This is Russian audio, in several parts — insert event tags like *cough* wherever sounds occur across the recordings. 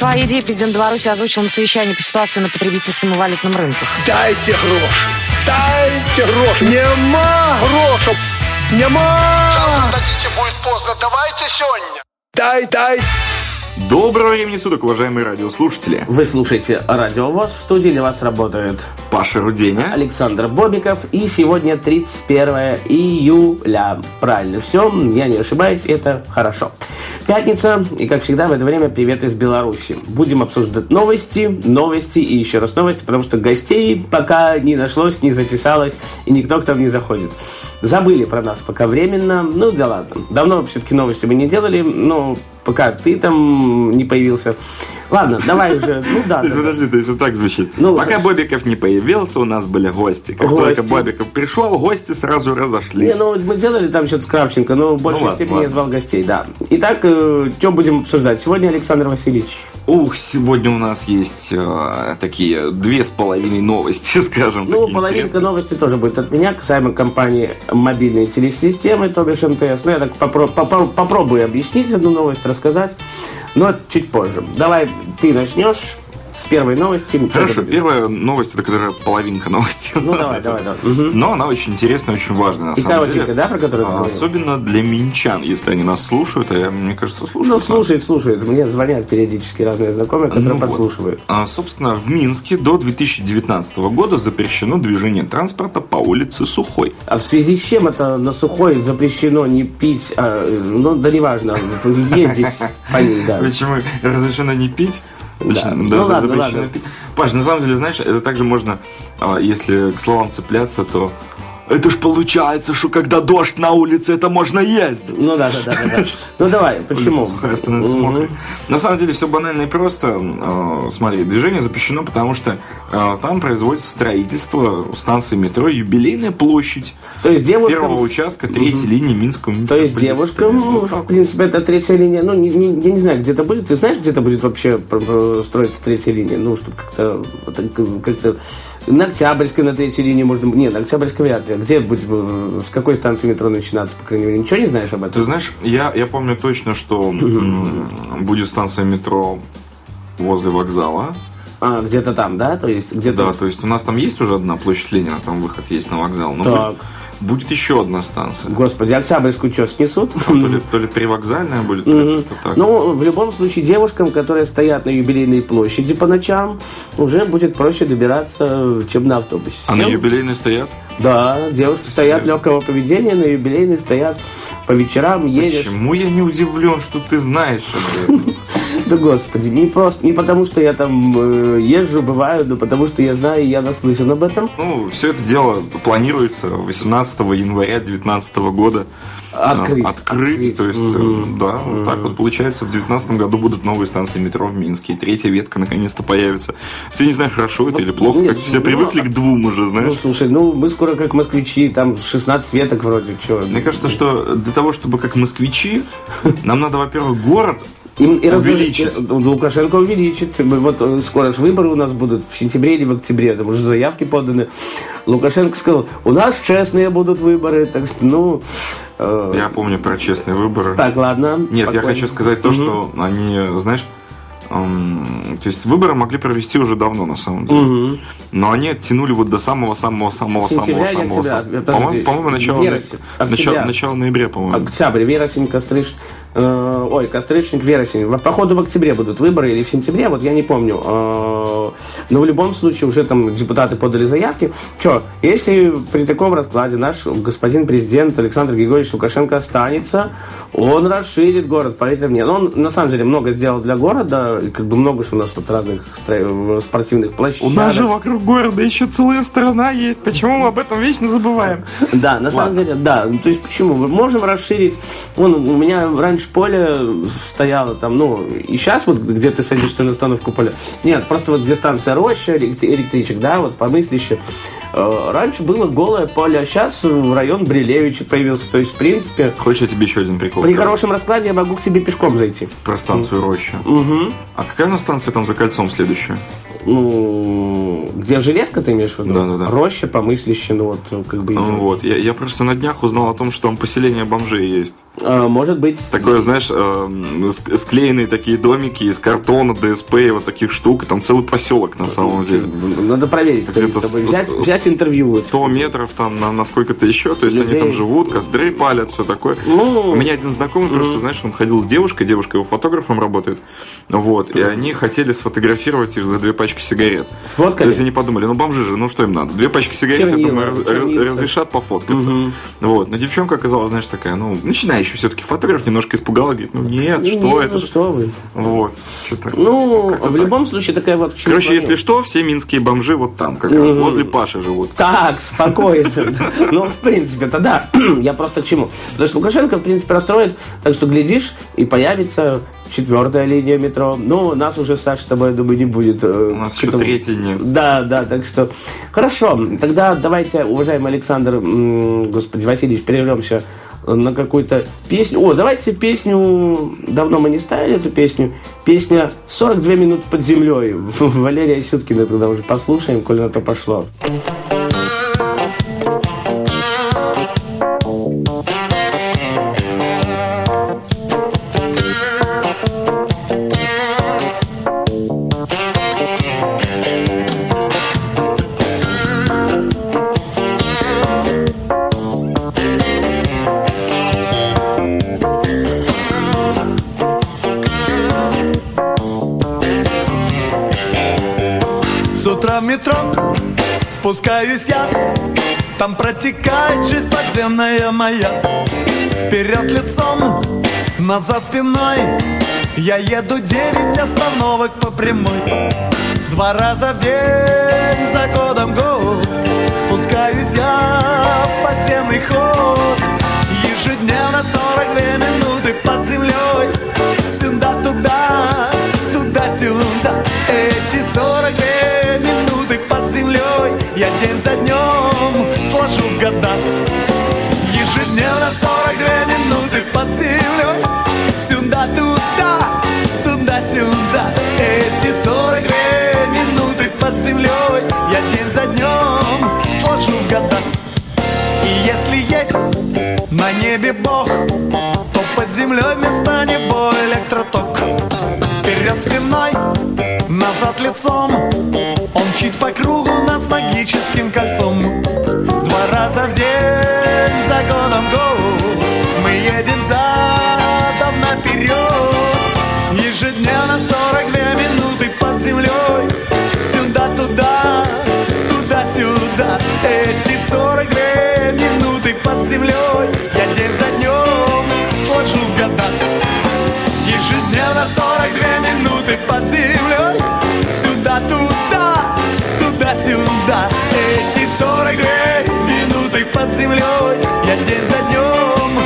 Свои идеи президент Беларуси озвучил на совещании по ситуации на потребительском и валютном рынках. Дайте гроши! Дайте гроши! Нема грошей! Нема! Завтра дадите, будет поздно. Давайте сегодня. Дай, дай! Доброго времени суток, уважаемые радиослушатели. Вы слушаете Радио ВОЗ. В студии для вас работает Паша Руденя. Александр Бобиков. И сегодня 31 июля. Правильно все, я не ошибаюсь, это хорошо. Пятница, и как всегда в это время привет из Беларуси. Будем обсуждать новости, новости и еще раз новости, потому что гостей пока не нашлось, не затесалось, и никто к нам не заходит. Забыли про нас пока временно, ну да ладно. Давно все-таки новости мы не делали, но пока ты там не появился. Ладно, давай уже. Ну да. То есть, подожди, то есть так звучит. Ну, Пока хорошо. Бобиков не появился, у нас были гости. Как Гости. только Бобиков пришел, гости сразу Не, разошлись. ну мы делали там что-то с Кравченко, но в большей ладно, степени ладно. я звал гостей, да. Итак, что будем обсуждать? Сегодня Александр Васильевич. Ух, сегодня у нас есть э, такие две с половиной новости, *laughs* скажем. Ну, половинка интересные. новости тоже будет от меня, касаемо компании мобильной телесистемы, то бишь МТС. Ну, я так попро- попро- попробую объяснить одну новость, рассказать, но чуть позже. Давай ты начнешь с первой новости. Хорошо, первая новость, это которая половинка новости. Ну, давай, давай, давай. *laughs* Но она очень интересная, очень важная, на И самом коротенько, деле. да, про которую ты А, говорил? Особенно для минчан, если они нас слушают, а я, мне кажется, слушают. Ну, нас. слушает, слушает. Мне звонят периодически разные знакомые, которые Ну вот. подслушивают. А, собственно, в Минске до 2019 года запрещено движение транспорта по улице Сухой. А в связи с чем это на сухой запрещено не пить, а, ну да неважно, ездить *laughs* по ней, да. Почему разрешено не пить? Да. Ну да, ладно, запрещено ладно. Паш, на самом деле, знаешь, это также можно, а, если к словам цепляться, то это ж получается, что когда дождь на улице, это можно ездить. Ну да, да, да, да. Ну давай, почему? На самом деле все банально и просто. Э, Смотри, движение запрещено, потому что э, там производится строительство станции метро Юбилейная площадь То есть девушкам... первого участка третьей линии Минского То есть девушкам, в принципе, это третья линия. Ну, я не знаю, где-то будет. Ты знаешь, где-то будет вообще про- строиться третья линия? Ну, чтобы как-то так, как-то на Октябрьской на третьей линии можно... Нет, на Октябрьской вряд ли. Где будет, э, с какой станции метро начинаться, по крайней мере? Ничего не знаешь об Ты этом? знаешь, я, я помню точно, что будет станция метро возле вокзала. А, где-то там, да? То есть где-то... Да, то есть у нас там есть уже одна площадь Ленина, там выход есть на вокзал. Но Так. будет, будет еще одна станция. Господи, Октябрьскую что, снесут? *laughs* То ли, то ли привокзальная будет, то ли так. Ну, в любом случае, девушкам, которые стоят на юбилейной площади по ночам, уже будет проще добираться, чем на автобусе. а на Всем? юбилейной стоят? Да, девушки стоят легкого поведения, на юбилейной стоят по вечерам, едешь. Почему я не удивлен, что ты знаешь? Да господи, не просто, не потому что я там э, езжу, бываю, но потому что я знаю, я наслышан об этом. Ну, все это дело планируется 18 января 2019 года. Открыть. э, Открыть. То есть, э, да, вот так вот получается, в 2019 году будут новые станции метро в Минске. И третья ветка наконец-то появится. Я не знаю, хорошо это или плохо. нет, Как все ну, привыкли к двум уже, Ну, знаешь. слушай, ну мы скоро как москвичи, там 16 веток вроде, что. Мне кажется, что для того, чтобы как москвичи, нам надо, во-первых, город И, и увеличить. и, ну, Лукашенко увеличит. Вот э, скоро же выборы у нас будут в сентябре или в октябре. Там уже заявки поданы. Лукашенко сказал, у нас честные будут выборы. Так что, ну... э, Я помню про честные выборы. Так, ладно. Нет, я спокойно. хочу сказать то, что они, знаешь, то есть выборы могли провести уже давно, на самом деле. Мгм. Но они оттянули вот до самого-самого-самого-самого самого. октября? самого- Подожди, По-моему, по-моему, начало, начало, начало ноября, по-моему. Октябрь, вересень, кострыш. Э, ой, кострычник, вересень. Походу в октябре будут выборы или в сентябре, вот я не помню. Э, но в любом случае уже там депутаты подали заявки. Че, если при таком раскладе наш господин президент Александр Григорьевич Лукашенко останется, он расширит город, поверьте мне. Но он на самом деле много сделал для города, как бы много что у нас тут разных спортивных площадок. вокруг города еще целая страна есть. Почему мы об этом вечно забываем? Да, на самом деле, да. Ну, То есть почему? Мы можем расширить. Вон, у меня раньше поле стояло там, ну, и сейчас вот где ты садишься на остановку поля. Нет, просто вот где станция Роща, элект- электричек, да, вот помыслище. Э, Раньше было голое поле, а сейчас район Брилевича появился. То есть, в принципе, Хочешь, я тебе еще один прикол? при хорошем раскладе я могу к тебе пешком зайти. Про станцию Роща. Угу. А какая у нас станция там за кольцом следующая? Ну, где железка ты имеешь в виду? Да-да-да. Роща, помыслище, ну вот, как бы... Ну Вот. Я, я просто на днях узнал о том, что там поселение бомжей есть. Э, может быть... Такое, знаешь, э, ск- склеенные такие домики из картона, ДСП и вот таких штук. Там целый поселок на самом деле. Надо проверить, Где-то взять, взять интервью. 100 метров там на, на сколько-то еще, то есть они Людей. там живут, костры палят, все такое. Ну. У меня один знакомый просто, знаешь, он ходил с девушкой, девушка его фотографом работает, вот, и они хотели сфотографировать их за две пачки сигарет. Сфоткали? То есть они подумали, ну бомжи же, ну что им надо? Две пачки сигарет, я думаю, раз- разрешат пофоткаться. Вот, но девчонка оказалась, знаешь, такая, ну, начинающий все-таки фотограф, немножко испугала, говорит, ну нет, что Нет, это? ну что вы. Вот, что-то. Ну, в так. любом случае такая вот... Короче, клоню. если что, все минские бомжи вот там, как раз, возле Паши живут. Так, спокойно. *laughs* Ну, в принципе, тогда *clears throat* я просто к чему? Потому что Лукашенко, в принципе, расстроит, так что, глядишь, и появится четвертая линия метро. Ну, нас уже, Саша, с тобой, я думаю, не будет. У нас еще третьей нет. Да, да, так что... Хорошо, тогда давайте, уважаемый Александр, господи, Васильевич, прервемся на какую-то песню. О, давайте песню... Давно мы не ставили эту песню. Песня «42 минуты под землей». *laughs* Валерия Сюткина тогда уже послушаем, коль на то пошло. Метро. Спускаюсь я Там протекает жизнь подземная моя. Вперед лицом, назад спиной. Я еду девять остановок по прямой. Два раза в день, за годом год. Спускаюсь я в подземный ход. Ежедневно 42 минуты под землей. Сюда-туда, туда-сюда. Эти 42 минуты под землей Я день за днем сложу в года Ежедневно 42 минуты под землей. Сюда-туда, туда-сюда Эти 42 минуты под землей Я день за днем сложу в года И если есть на небе Бог То под землей вместо него электроток. Вперед спиной, назад лицом. Он мчит по кругу нас магическим кольцом. Два раза в день, за годом год Мы едем задом наперед. Ежедневно 42 минуты под землей. Сюда-туда, туда-сюда. Эти 42 минуты под землей. Я день за днем сложу в года Ежедневно 42 минуты под землей Сюда-туда, туда-сюда Эти 42 минуты под землей. Я день за днем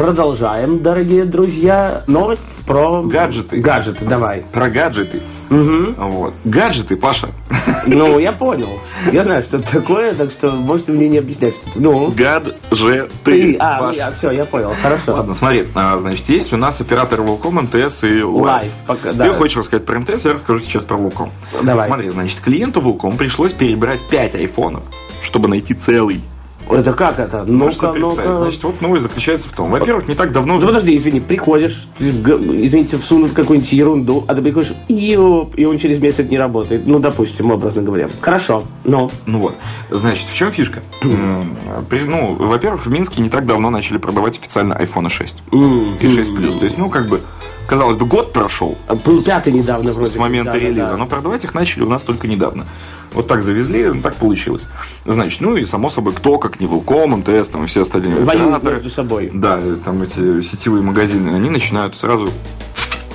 Продолжаем, дорогие друзья. Новость про... Гаджеты. Гаджеты, давай. Про гаджеты. Вот. Гаджеты, Паша. Ну, я понял. Я знаю, что это такое, так что можете мне не объяснять. Ну, Гаджеты. ты, а, Паша. я, все, я понял, хорошо. Ладно, смотри, а, значит, есть у нас оператор Velcom, МТС и Life. Life, пока- да. Ты хочешь рассказать про МТС, я расскажу сейчас про Velcom. Давай. Смотри, значит, клиенту Velcom пришлось перебрать 5 айфонов, чтобы найти целый. Это как это? Себе представить? ну-ка. Значит, вот новость заключается в том. Во-первых, не так давно... Ну подожди, извини, приходишь, извините, всунут какую-нибудь ерунду, а ты приходишь, ёп, и он через месяц не работает. Ну, допустим, образно говоря. Хорошо, но Ну вот, значит, в чем фишка? При- Ну, во-первых, в Минске не так давно начали продавать официально iPhone 6 и 6 Plus. То есть, ну, как бы, казалось бы, год прошел был пятый недавно с, вроде. с момента да, да, релиза, да. но продавать их начали у нас только недавно. Вот так завезли, так получилось. Значит, ну и само собой, кто, как не Волком, МТС, там и все остальные Воюют операторы, между собой. Да, там эти сетевые магазины, они начинают сразу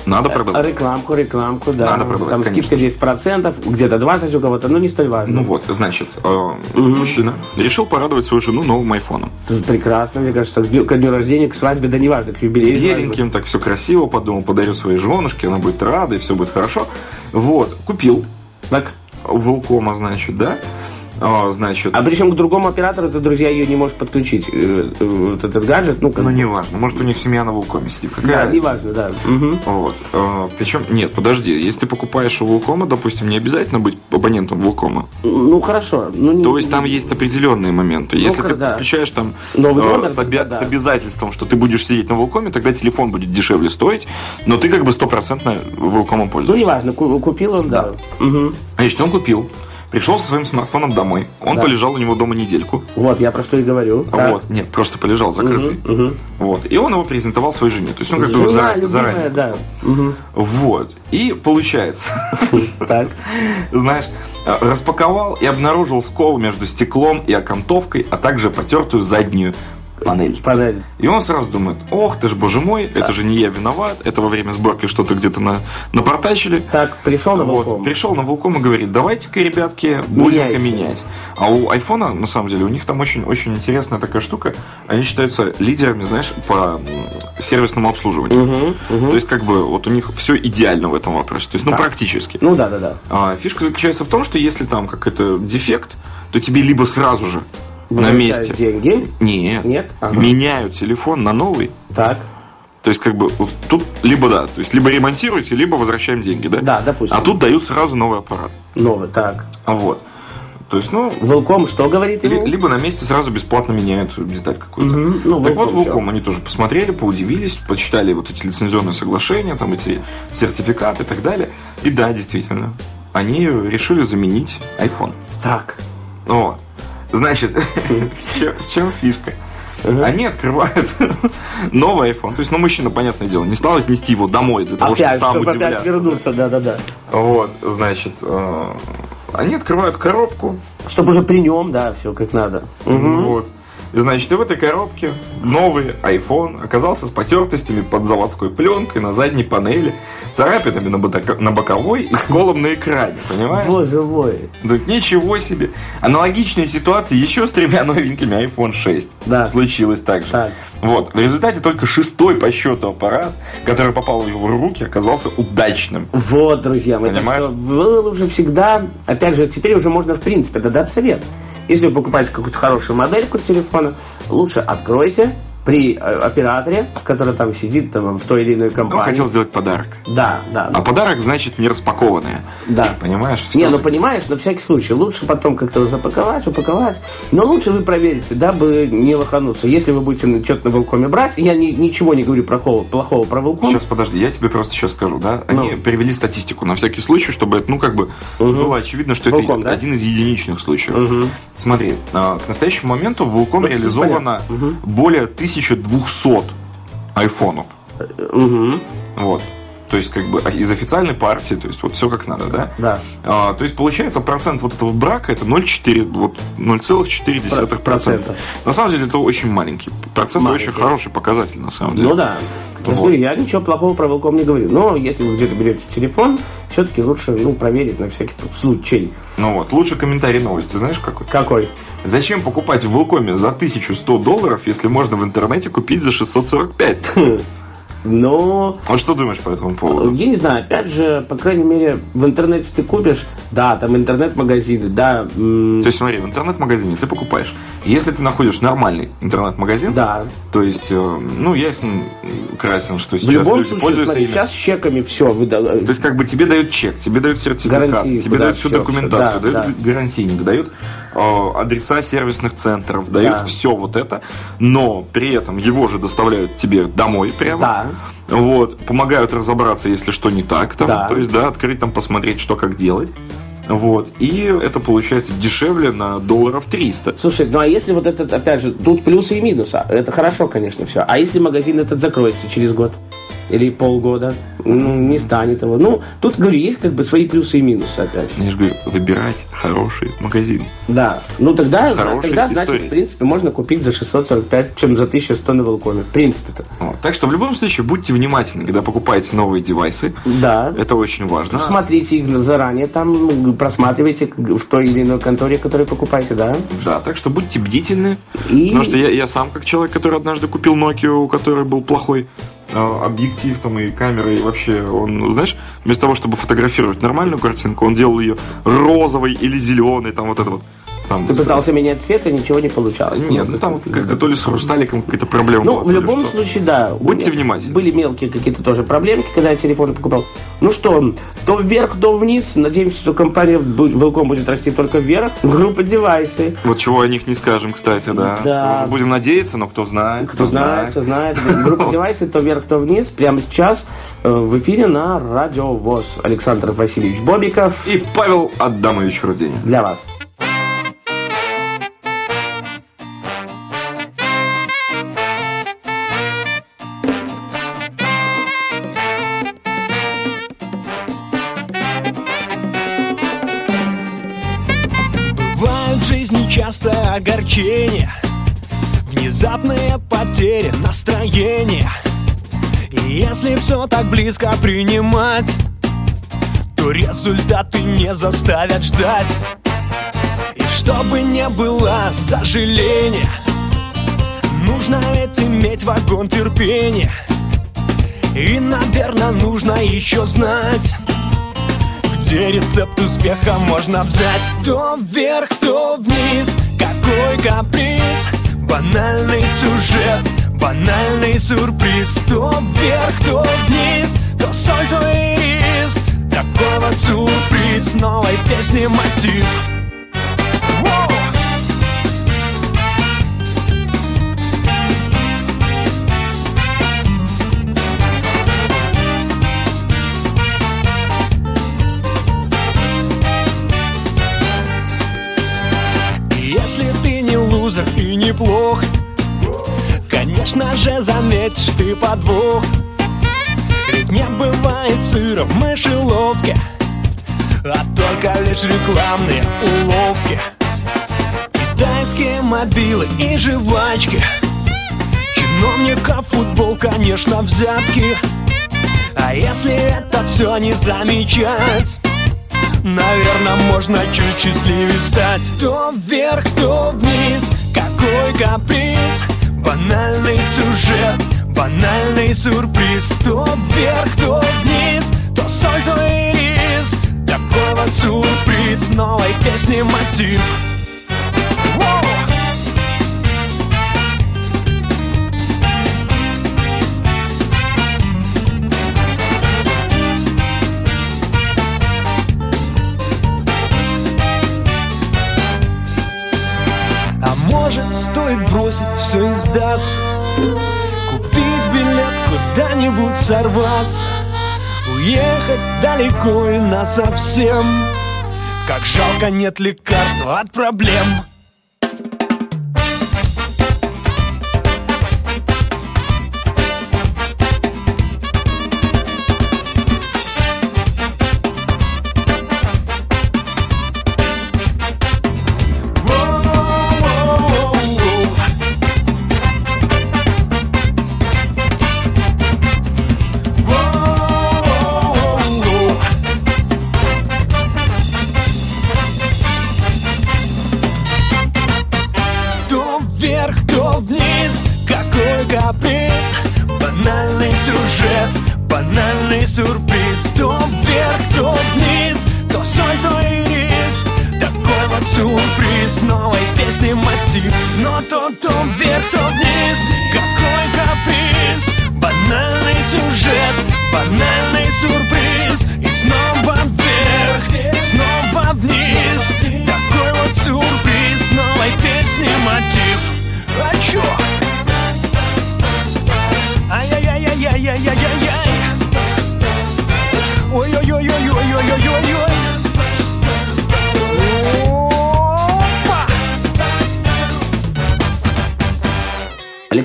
надо А продавать. Рекламку, рекламку, да. Надо продавать, Там конечно. скидка 10%, где-то 20 у кого-то, ну не столь важно. Ну вот, значит, э, мужчина решил порадовать свою жену новым айфоном. Прекрасно, мне кажется, к дню, рождения, к свадьбе, да неважно, к юбилею. Беленьким, так все красиво, подумал, подарю своей женушке, она будет рада, и все будет хорошо. Вот, купил Так. У Волкома, значит, да, А, значит, А причем к другому оператору ты, друзья, ее не можешь подключить. э, э, Вот этот гаджет, ну, как... ну неважно, может у них семья на Волкоме сидит, да, какая неважно, да. Мгм. Вот. причем, нет, подожди, если ты покупаешь у Волкома, допустим, не обязательно быть абонентом Волкома. Ну, хорошо. Ну, не- То есть там есть определенные моменты. Если ты да. подключаешь там Новый э, номер, с, обя- да. с обязательством, что ты будешь сидеть на Волкоме, тогда телефон будет дешевле стоить, но ты как бы стопроцентно Волкомом Ну, пользуешься. неважно, ку- купил он, да. Мгм. Значит, он купил, пришел со своим смартфоном домой, он Да. полежал у него дома недельку. Вот, я про что и говорю. Так. Вот, нет, просто полежал закрытый. Мгм, мгм. Вот. И он его презентовал своей жене. То есть он как бы любимая, заранее. да. Мгм. Вот. И получается, *laughs* Так. знаешь, э, распаковал и обнаружил скол между стеклом и окантовкой, а также потертую заднюю панель. Панель. И он сразу думает, ох ты ж, боже мой, это же не я виноват, это во время сборки что-то где-то на, напортачили. Так, пришел на Вот. Волком. Пришел на Волком и говорит, давайте-ка, ребятки, будем-ка менять. А у айфона, на самом деле, у них там очень-очень интересная такая штука. Они считаются лидерами, знаешь, по сервисному обслуживанию. То есть, как бы, вот у них все идеально в этом вопросе. То есть, ну, Так. практически. Ну, да, да, да. А фишка заключается в том, что если там какой-то дефект, то тебе либо сразу же на месте деньги. нет, Нет? Ага. меняют телефон на новый. Так. То есть, как бы, вот тут либо да, то есть, либо ремонтируйте, либо возвращаем деньги, да? Да, допустим. А тут дают сразу новый аппарат. Новый, так. А вот. То есть, ну, Волком что говорит ему? либо на месте сразу бесплатно меняют деталь какую-то. Мгм. Ну, так вот, Волком Волком они тоже посмотрели, поудивились, почитали вот эти лицензионные соглашения, там эти сертификаты и так далее. И да, действительно, они решили заменить iPhone. Так. Вот. Значит, *laughs* в чем- в чем фишка? Они открывают *laughs* новый iPhone. То есть, ну, мужчина, понятное дело, не стал нести его домой для того, Опять, чтобы там чтобы удивляться. опять вернуться, да-да-да. Вот, значит, э, они открывают коробку, Чтобы уже при нем, да, все как надо. Мгм. вот. Значит, и в этой коробке новый iPhone оказался с потертостями под заводской пленкой на задней панели, царапинами на, бока- на боковой и сколом *laughs* на экране, понимаешь? Боже мой. Да ничего себе. Аналогичная ситуация еще с тремя новенькими iPhone 6. Да. Случилось так же. Так. Вот. В результате только шестой по счету аппарат, который попал в его руки, оказался удачным. Вот, друзья так Понимаешь? что вы лучше всегда, опять же, теперь уже можно, в принципе, дать совет. Если вы покупаете какую-то хорошую модельку телефона, лучше откройте при э, операторе, который там сидит там, в той или иной Он компании. хотел сделать подарок. Да, да. А подарок значит не распакованное. Да. Понимаешь? Не, Всё ну понимаешь, на всякий случай. Лучше потом как-то запаковать, упаковать. Но лучше вы проверите, дабы не лохануться. Если вы будете что-то на Волкоме брать, я ни- ничего не говорю плохого, плохого про Волком. Сейчас, подожди, я тебе просто сейчас скажу, да? Они Ну. перевели статистику на всякий случай, чтобы ну, как бы, было очевидно, что Волком, это да? один из единичных случаев. Смотри, а, к настоящему моменту в Волком Ну, реализовано более 1200 айфонов. Мгм. Вот. То есть, как бы а из официальной партии, то есть, вот все как надо, да? Да. А, то есть, получается, процент вот этого брака это 0,4, вот 0,4%. Процента. На самом деле, это очень маленький. Процент Маленький. очень хороший показатель, на самом деле. Ну да. Я, Вот. говорю, я ничего плохого про Велком не говорю. Но если вы где-то берете телефон, все-таки лучше ну, проверить на всякий случай. Ну вот, лучший комментарий новости, знаешь какой? Какой? Зачем покупать в Велкоме за 1100 долларов, если можно в интернете купить за 645? *laughs* Но Вот что думаешь по этому поводу? Я не знаю, опять же, по крайней мере, в интернете ты купишь, да, там интернет-магазины, да, То есть, смотри, в интернет-магазине ты покупаешь. Если ты находишь нормальный интернет-магазин, да. то есть, э, ну, ясен, красен, что В сейчас любом люди случае, пользуются смотри, сейчас чеками все выдают. То есть, как бы тебе дают чек, тебе дают сертификат, тебе да, дают всю всё, документацию, всё, да, дают гарантийник, дают э, адреса сервисных центров, дают Да. все вот это, но при этом его же доставляют тебе домой прямо. Да. Вот, помогают разобраться, если что не так, там, Да. то есть, да, открыть там, посмотреть, что как делать. Вот. И это получается дешевле на долларов 300. Слушай, ну а если вот этот, опять же, тут плюсы и минусы. Это хорошо, конечно, все. А если магазин этот закроется через год? Или полгода? Ну, не станет его. Ну, тут, говорю, есть как бы свои плюсы и минусы, опять же. Я же говорю, выбирать хороший магазин. Да. Ну, тогда, тогда значит, историей. в принципе, можно купить за 645, чем за 1100 на Волкоме. В принципе-то. Вот. Так что в любом случае будьте внимательны, когда покупаете новые девайсы. Да. Это очень важно. Смотрите их заранее, там просматривайте в той или иной конторе, которую покупаете, да? Да, так что будьте бдительны. И- Потому что я, я сам, как человек, который однажды купил Nokia, у которой был плохой объектив там и камера, и вообще он, знаешь, вместо того, чтобы фотографировать нормальную картинку, он делал ее розовой или зеленой, там вот это вот. Там, Ты пытался менять цвет, и ничего не получалось. Нет, ну там как-то то ли с хрусталиком какая-то проблема Ну, была. в любом что. случае, да. Будьте внимательны. Были мелкие какие-то тоже проблемки, когда я телефоны покупал. Ну что, то вверх, то вниз. Надеемся, что компания Велком будет расти только вверх. Группа девайсы. Вот чего о них не скажем, кстати, да. Да. Будем надеяться, но кто знает. Кто знает, кто знает. Группа *laughs* девайсы то вверх, то вниз. Прямо сейчас э, в эфире на Радио ВОЗ. Александр Васильевич Бобиков. И Павел Адамович Руденин. Для вас. Часто огорчения Внезапные потери настроения. И если все так близко принимать То результаты не заставят ждать. И чтобы не было сожаления Нужно ведь иметь вагон терпения. И, наверное, нужно еще знать где рецепт успеха можно взять? То вверх, то вниз. Какой каприз? Банальный сюжет Банальный сюрприз. То вверх, то вниз То соль, то и рис. Такой вот сюрприз Новой песни мотив лузер и не плох Конечно же заметишь ты подвох. Ведь не бывает сыра в мышеловке А только лишь рекламные уловки. Китайские мобилы и жвачки Чиновника футбол, конечно, взятки. А если это все не замечать Наверное, можно чуть счастливее стать. То вверх, то вниз Какой каприз? Банальный сюжет Банальный сюрприз. То вверх, то вниз То соль, то и Такой вот сюрприз Новой песни мотив все и сдаться Купить билет куда-нибудь сорваться Уехать далеко и насовсем. Как жалко нет лекарства от проблем сюрприз То вверх, то вниз То соль, то и рис. Такой вот сюрприз Новой песни мотив. Но то, то вверх, то вниз Какой каприз. Банальный сюжет Банальный сюрприз. И снова вверх И снова вниз. Такой вот сюрприз Новой песни мотив. А чё?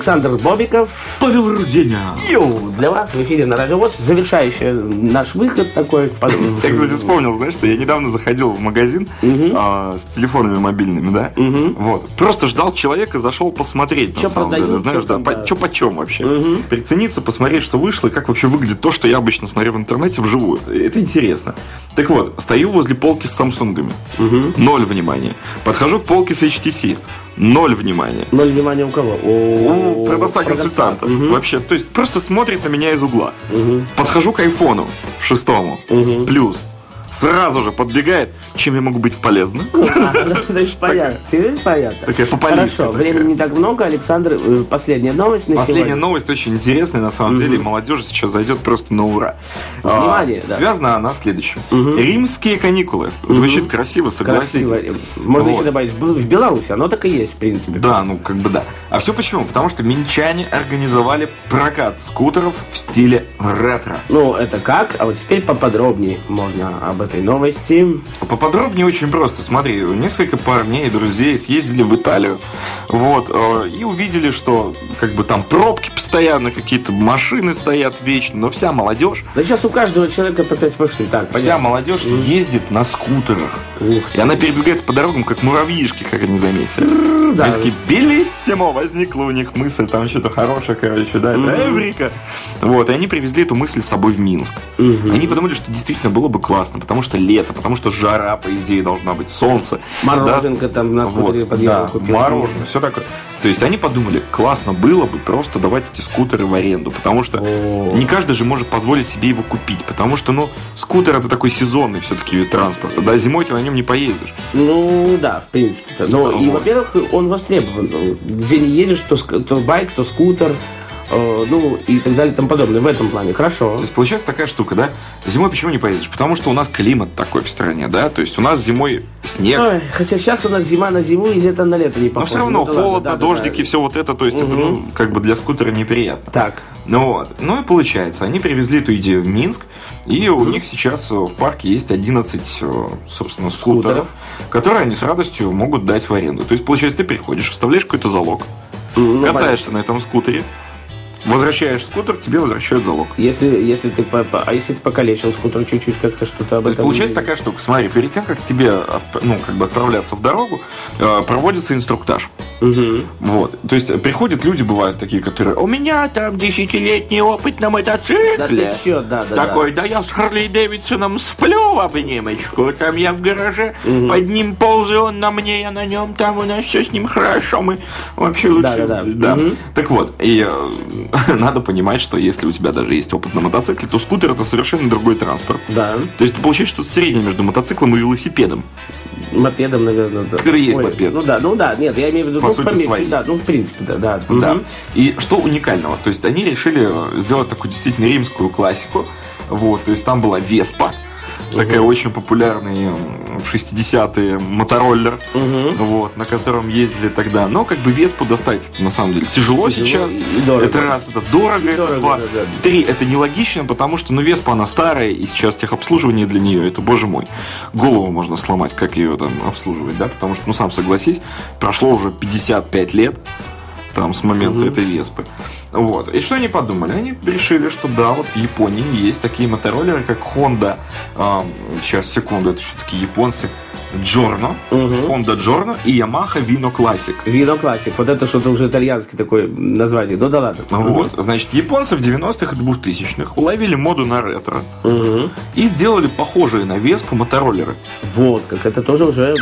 Александр Бобиков. Павел Руденя. Йоу, для вас в эфире на радиовоз, завершающий наш выход такой. *laughs* Я, кстати, вспомнил, знаешь, что я недавно заходил в магазин а, с телефонами мобильными, да? Вот. Просто ждал человека, зашел посмотреть, самом продают, знаешь, да, чё почем вообще. Прицениться, посмотреть, что вышло, и как вообще выглядит то, что я обычно смотрю в интернете вживую. Это интересно. Так вот, стою возле полки с самсунгами. Ноль внимания. Подхожу к полке с HTC. Ноль внимания. Ноль внимания у кого? У У продавца-консультанта. Мгм. Вообще, то есть просто смотрит на меня из угла. Подхожу к айфону шестому. Плюс. Сразу же подбегает, чем я могу быть полезна. *laughs* Ну, Значит, понятно. Теперь понятно. Хорошо, времени не так много. Александр, э, последняя новость на Последняя новость очень интересная, на самом деле, и молодежи сейчас зайдет просто на ура. Внимание, А, да. Связана она следующим. Римские каникулы. Звучит красиво, согласитесь. Красиво. Можно еще добавить, в Беларуси оно так и есть, в принципе. Да, ну как бы да. А все почему? Потому что минчане организовали прокат скутеров в стиле ретро. Ну, это как? А вот теперь поподробнее можно об этой новости. Поподробнее очень просто. Смотри, несколько парней, друзей съездили в Италию. Вот. э, И увидели, что как бы там пробки постоянно, какие-то машины стоят вечно, но вся молодежь, Да сейчас у каждого человека по пять машин. Так, вся понятно. молодежь ездит на скутерах. Ух И она передвигается по дорогам, как муравьишки, как они заметили. да. Они такие, белиссимо, возникла у них мысль, там что-то хорошее, короче, да, это Эврика. Вот, и они привезли эту мысль с собой в Минск. Они подумали, что действительно было бы классно, потому что лето, потому что жара, по идее, должна быть, солнце. Мороженка там на скутере Вот, подъехал, да, купил. мороженое, все такое. То есть они подумали, классно было бы просто давать эти скутеры в аренду, потому что О. не каждый же может позволить себе его купить, потому что, ну, скутер это такой сезонный все-таки вид транспорта, да, зимой ты на нем не поездишь. Ну, да, в принципе-то. Но, и, Вот. во-первых, он востребован. Где не едешь, то, то байк, то скутер, ну, и так далее и тому подобное. В этом плане. Хорошо. То есть получается такая штука, да? Зимой почему не поедешь? Потому что у нас климат такой в стране, да? То есть у нас зимой снег, Ой, хотя сейчас у нас зима на зиму и лето на лето не но похоже. все равно Ну, да холодно, да, да, дождики, да. все вот это, то есть это, ну, как бы для скутера неприятно. Так. Ну вот. Ну и получается, они привезли эту идею в Минск, и у них сейчас э, в парке есть 11, э, собственно, скутеров, Скутеров. которые они с радостью могут дать в аренду. То есть, получается, ты приходишь, вставляешь какой-то залог, Ну, катаешься на этом скутере, возвращаешь скутер, тебе возвращают залог. Если, если ты, а если ты покалечил скутер чуть-чуть, как-то что-то об То есть этом... получается такая штука. Смотри, перед тем, как тебе ну, как бы отправляться в дорогу, э, проводится инструктаж. Мгм. Вот. То есть э, приходят люди, бывают такие, которые У меня там десятилетний опыт на мотоцикле. Да ты чё, да, да, Такой, да я с Харли Дэвидсоном сплю в обнимочку, там я в гараже, под ним ползаю, он на мне, я на нем, там у нас все с ним хорошо, мы вообще лучше. Да-да-да. Мгм. Так вот, и э, *laughs* надо понимать, что если у тебя даже есть опыт на мотоцикле, то скутер это совершенно другой транспорт. Да. То есть ты получаешь что-то среднее между мотоциклом и велосипедом. Мопедом, наверное, да. Теперь есть мопед. Ну да, ну да, нет, я имею в виду, По ну, сути, поменьше, свои. да, ну, в принципе, да, да. Да. Мгм. И что уникального? То есть они решили сделать такую действительно римскую классику. Вот, то есть там была Веспа. Такая очень популярный в 60-е мотороллер, вот, на котором ездили тогда. Но как бы Веспу достать на самом деле тяжело, Тяжело сейчас. и дорого. Это раз, это дорого, это дорого, два. да, да. Три, это нелогично, потому что, ну, Веспа, она старая, и сейчас техобслуживание для нее, это, боже мой, голову можно сломать, как ее там обслуживать, да, потому что, ну, сам согласись, прошло уже 55 лет, там, с момента этой Веспы. Вот. И что они подумали? Они решили, что да, вот в Японии есть такие мотороллеры, как Honda. ам, сейчас, секунду, это что такие японцы? Giorno, Honda Giorno и Yamaha Vino Classic. Вино классик. Вот это что-то уже итальянское такое название. Ну да ладно. Вот. Значит, японцы в 90-х и 2000-х уловили моду на ретро и сделали похожие на Веспу мотороллеры. Вот, как это тоже уже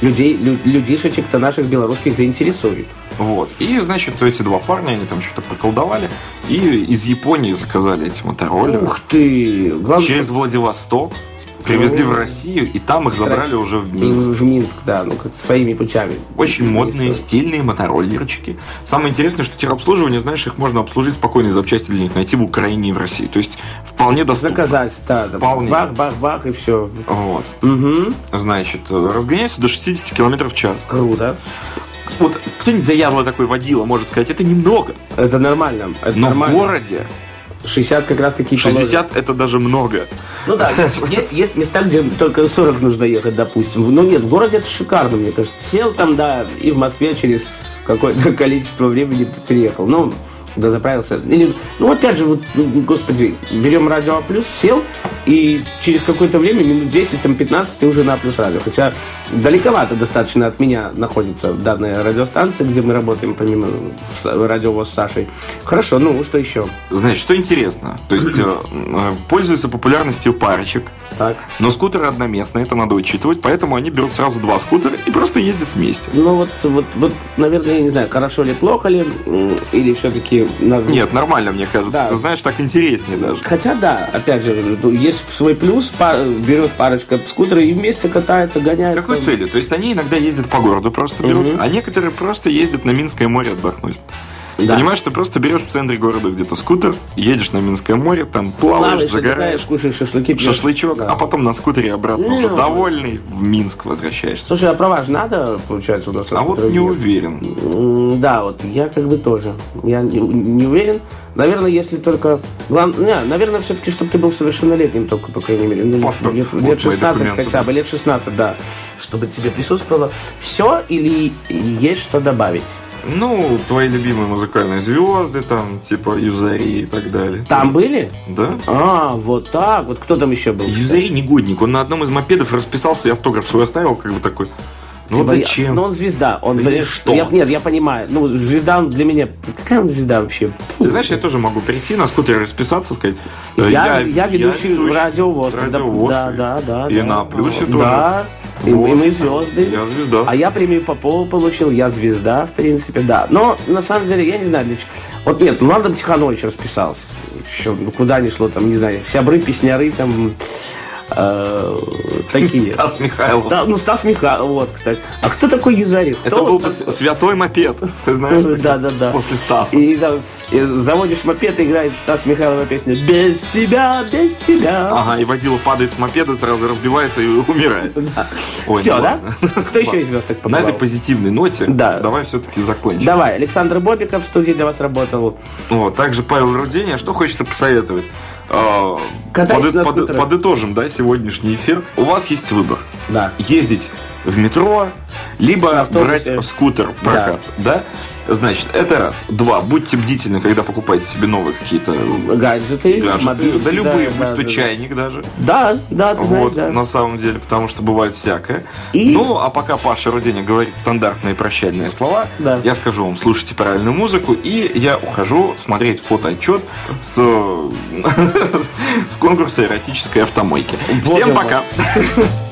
людей, лю- людишечек-то наших белорусских заинтересует. Вот. И, значит, эти два парня, они там что-то поколдовали, и из Японии заказали эти мотороллеры. Ух ты! Главное, Через Владивосток привезли в Россию, и там их забрали уже в Минск. в Минск, да, ну как своими путями. Очень модные, стильные мотороллерчики. Самое интересное, что техобслуживание, знаешь, их можно обслужить спокойно, запчасти для них найти в Украине и в России. То есть вполне доступно. Заказать, да, да. Вполне. Бах, бах, бах, и все. Вот. Угу. Значит, разгоняются до 60 км в час. Круто. Вот кто-нибудь заядло такой водила может сказать, это немного. Это нормально. Это Но нормально. в городе 60 как раз таки 60 это даже много. Ну да, есть, есть места, где только 40 нужно ехать, допустим. Ну нет, в городе это шикарно, мне кажется. Сел там, да, и в Москве через какое-то *laughs* количество времени приехал. Ну, да заправился. Или, ну, опять же, вот, ну, господи, берем радио А+, сел, и через какое-то время, минут 10, там, 15, ты уже на плюс радио. Хотя далековато достаточно от меня находится данная радиостанция, где мы работаем, помимо радиовоз с Сашей. Хорошо, ну, что еще? Значит, что интересно, то есть э, э, пользуются популярностью парочек, Так. но скутеры одноместные, это надо учитывать, поэтому они берут сразу два скутера и просто ездят вместе. Ну вот, вот, вот, наверное, я не знаю, хорошо ли, плохо ли, или все-таки... Нет, нормально, мне кажется. Да. Ты знаешь, так интереснее даже. Хотя да, опять же, ну, есть свой плюс, па- берет парочка скутера и вместе катается, С гоняет. какой целью? То есть они иногда ездят по городу просто берут, Мгм. а некоторые просто ездят на Минское море отдохнуть. Да. Понимаешь, ты просто берешь в центре города где-то скутер, едешь на Минское море, там плаваешь, Плаваешь, загораешь, кушаешь шашлыки, пьешь. шашлычок, Да. а потом на скутере обратно Ну, уже довольный в Минск возвращаешься. Слушай, а права же надо, получается, у нас? А вот не нет? уверен. Да, вот я как бы тоже. Я не, не уверен. Наверное, если только... Глав... Не, наверное, все-таки, чтобы ты был совершеннолетним только, по крайней мере. Ну, лет- Паспорт. лет, Вот лет мои 16 документы, хотя бы, лет 16, да. Чтобы тебе присутствовало все или есть что добавить? Ну, твои любимые музыкальные звезды, там, типа Юзари и так далее. Там были? Да? А, вот так. Вот кто там еще был? Юзари негодник. Он на одном из мопедов расписался и автограф свой оставил, как бы такой. Ну Типа, я- зачем? Ну, он звезда. Он, Или блин, что? Я, нет, я понимаю. Ну, звезда он для меня... Какая он звезда вообще? Ты знаешь, я тоже могу прийти на скутере расписаться, сказать. э, Я, я, ведущий радиовоз. радиовоз. Да, да, да. И да. на плюсе тоже. Да. И, Вот. и мы звезды. Я звезда. А я премию Попова получил, я звезда, в принципе, да. Но, на самом деле, я не знаю, для чего. Вот нет, ну ладно, бы Тиханович расписался. Еще, ну куда ни шло, там, не знаю, сябры, песняры, там, такие. Стас Михайлов. Ста- ну, Стас Михайлов, вот, кстати. А кто такой Юзарев? Это Кто был вот бы святой мопед. Ты знаешь? *laughs* Да, да, да. После Стаса. И, там, и заводишь мопед, и играет Стас Михайлова песня «Без тебя, без тебя». Ага, и водила падает с мопеда, сразу разбивается и умирает. *laughs* Ой, Все, да? Кто еще из звезд так На побывал? этой позитивной ноте Да. давай все-таки закончим. Давай, Александр Бобиков в студии для вас работал. Вот, также Павел Руденя. Что хочется посоветовать? А, Катайтесь под- скутерах. подытожим, да, сегодняшний эфир. У вас есть выбор. Да. Ездить в метро, либо брать скутер в прокат. Да. Значит, это раз. Два. Будьте бдительны, когда покупаете себе новые какие-то Гаджеты, гаджеты. мобильники, да любые, будь да, то да, чайник даже. Да, да, ты знаешь, Вот, да. на самом деле, потому что бывает всякое. И- Ну, а пока Паша Руденя говорит стандартные прощальные слова, Да. я скажу вам, слушайте правильную музыку, и я ухожу смотреть фотоотчет с, *laughs* с конкурса эротической автомойки. Вот Всем пока! *laughs*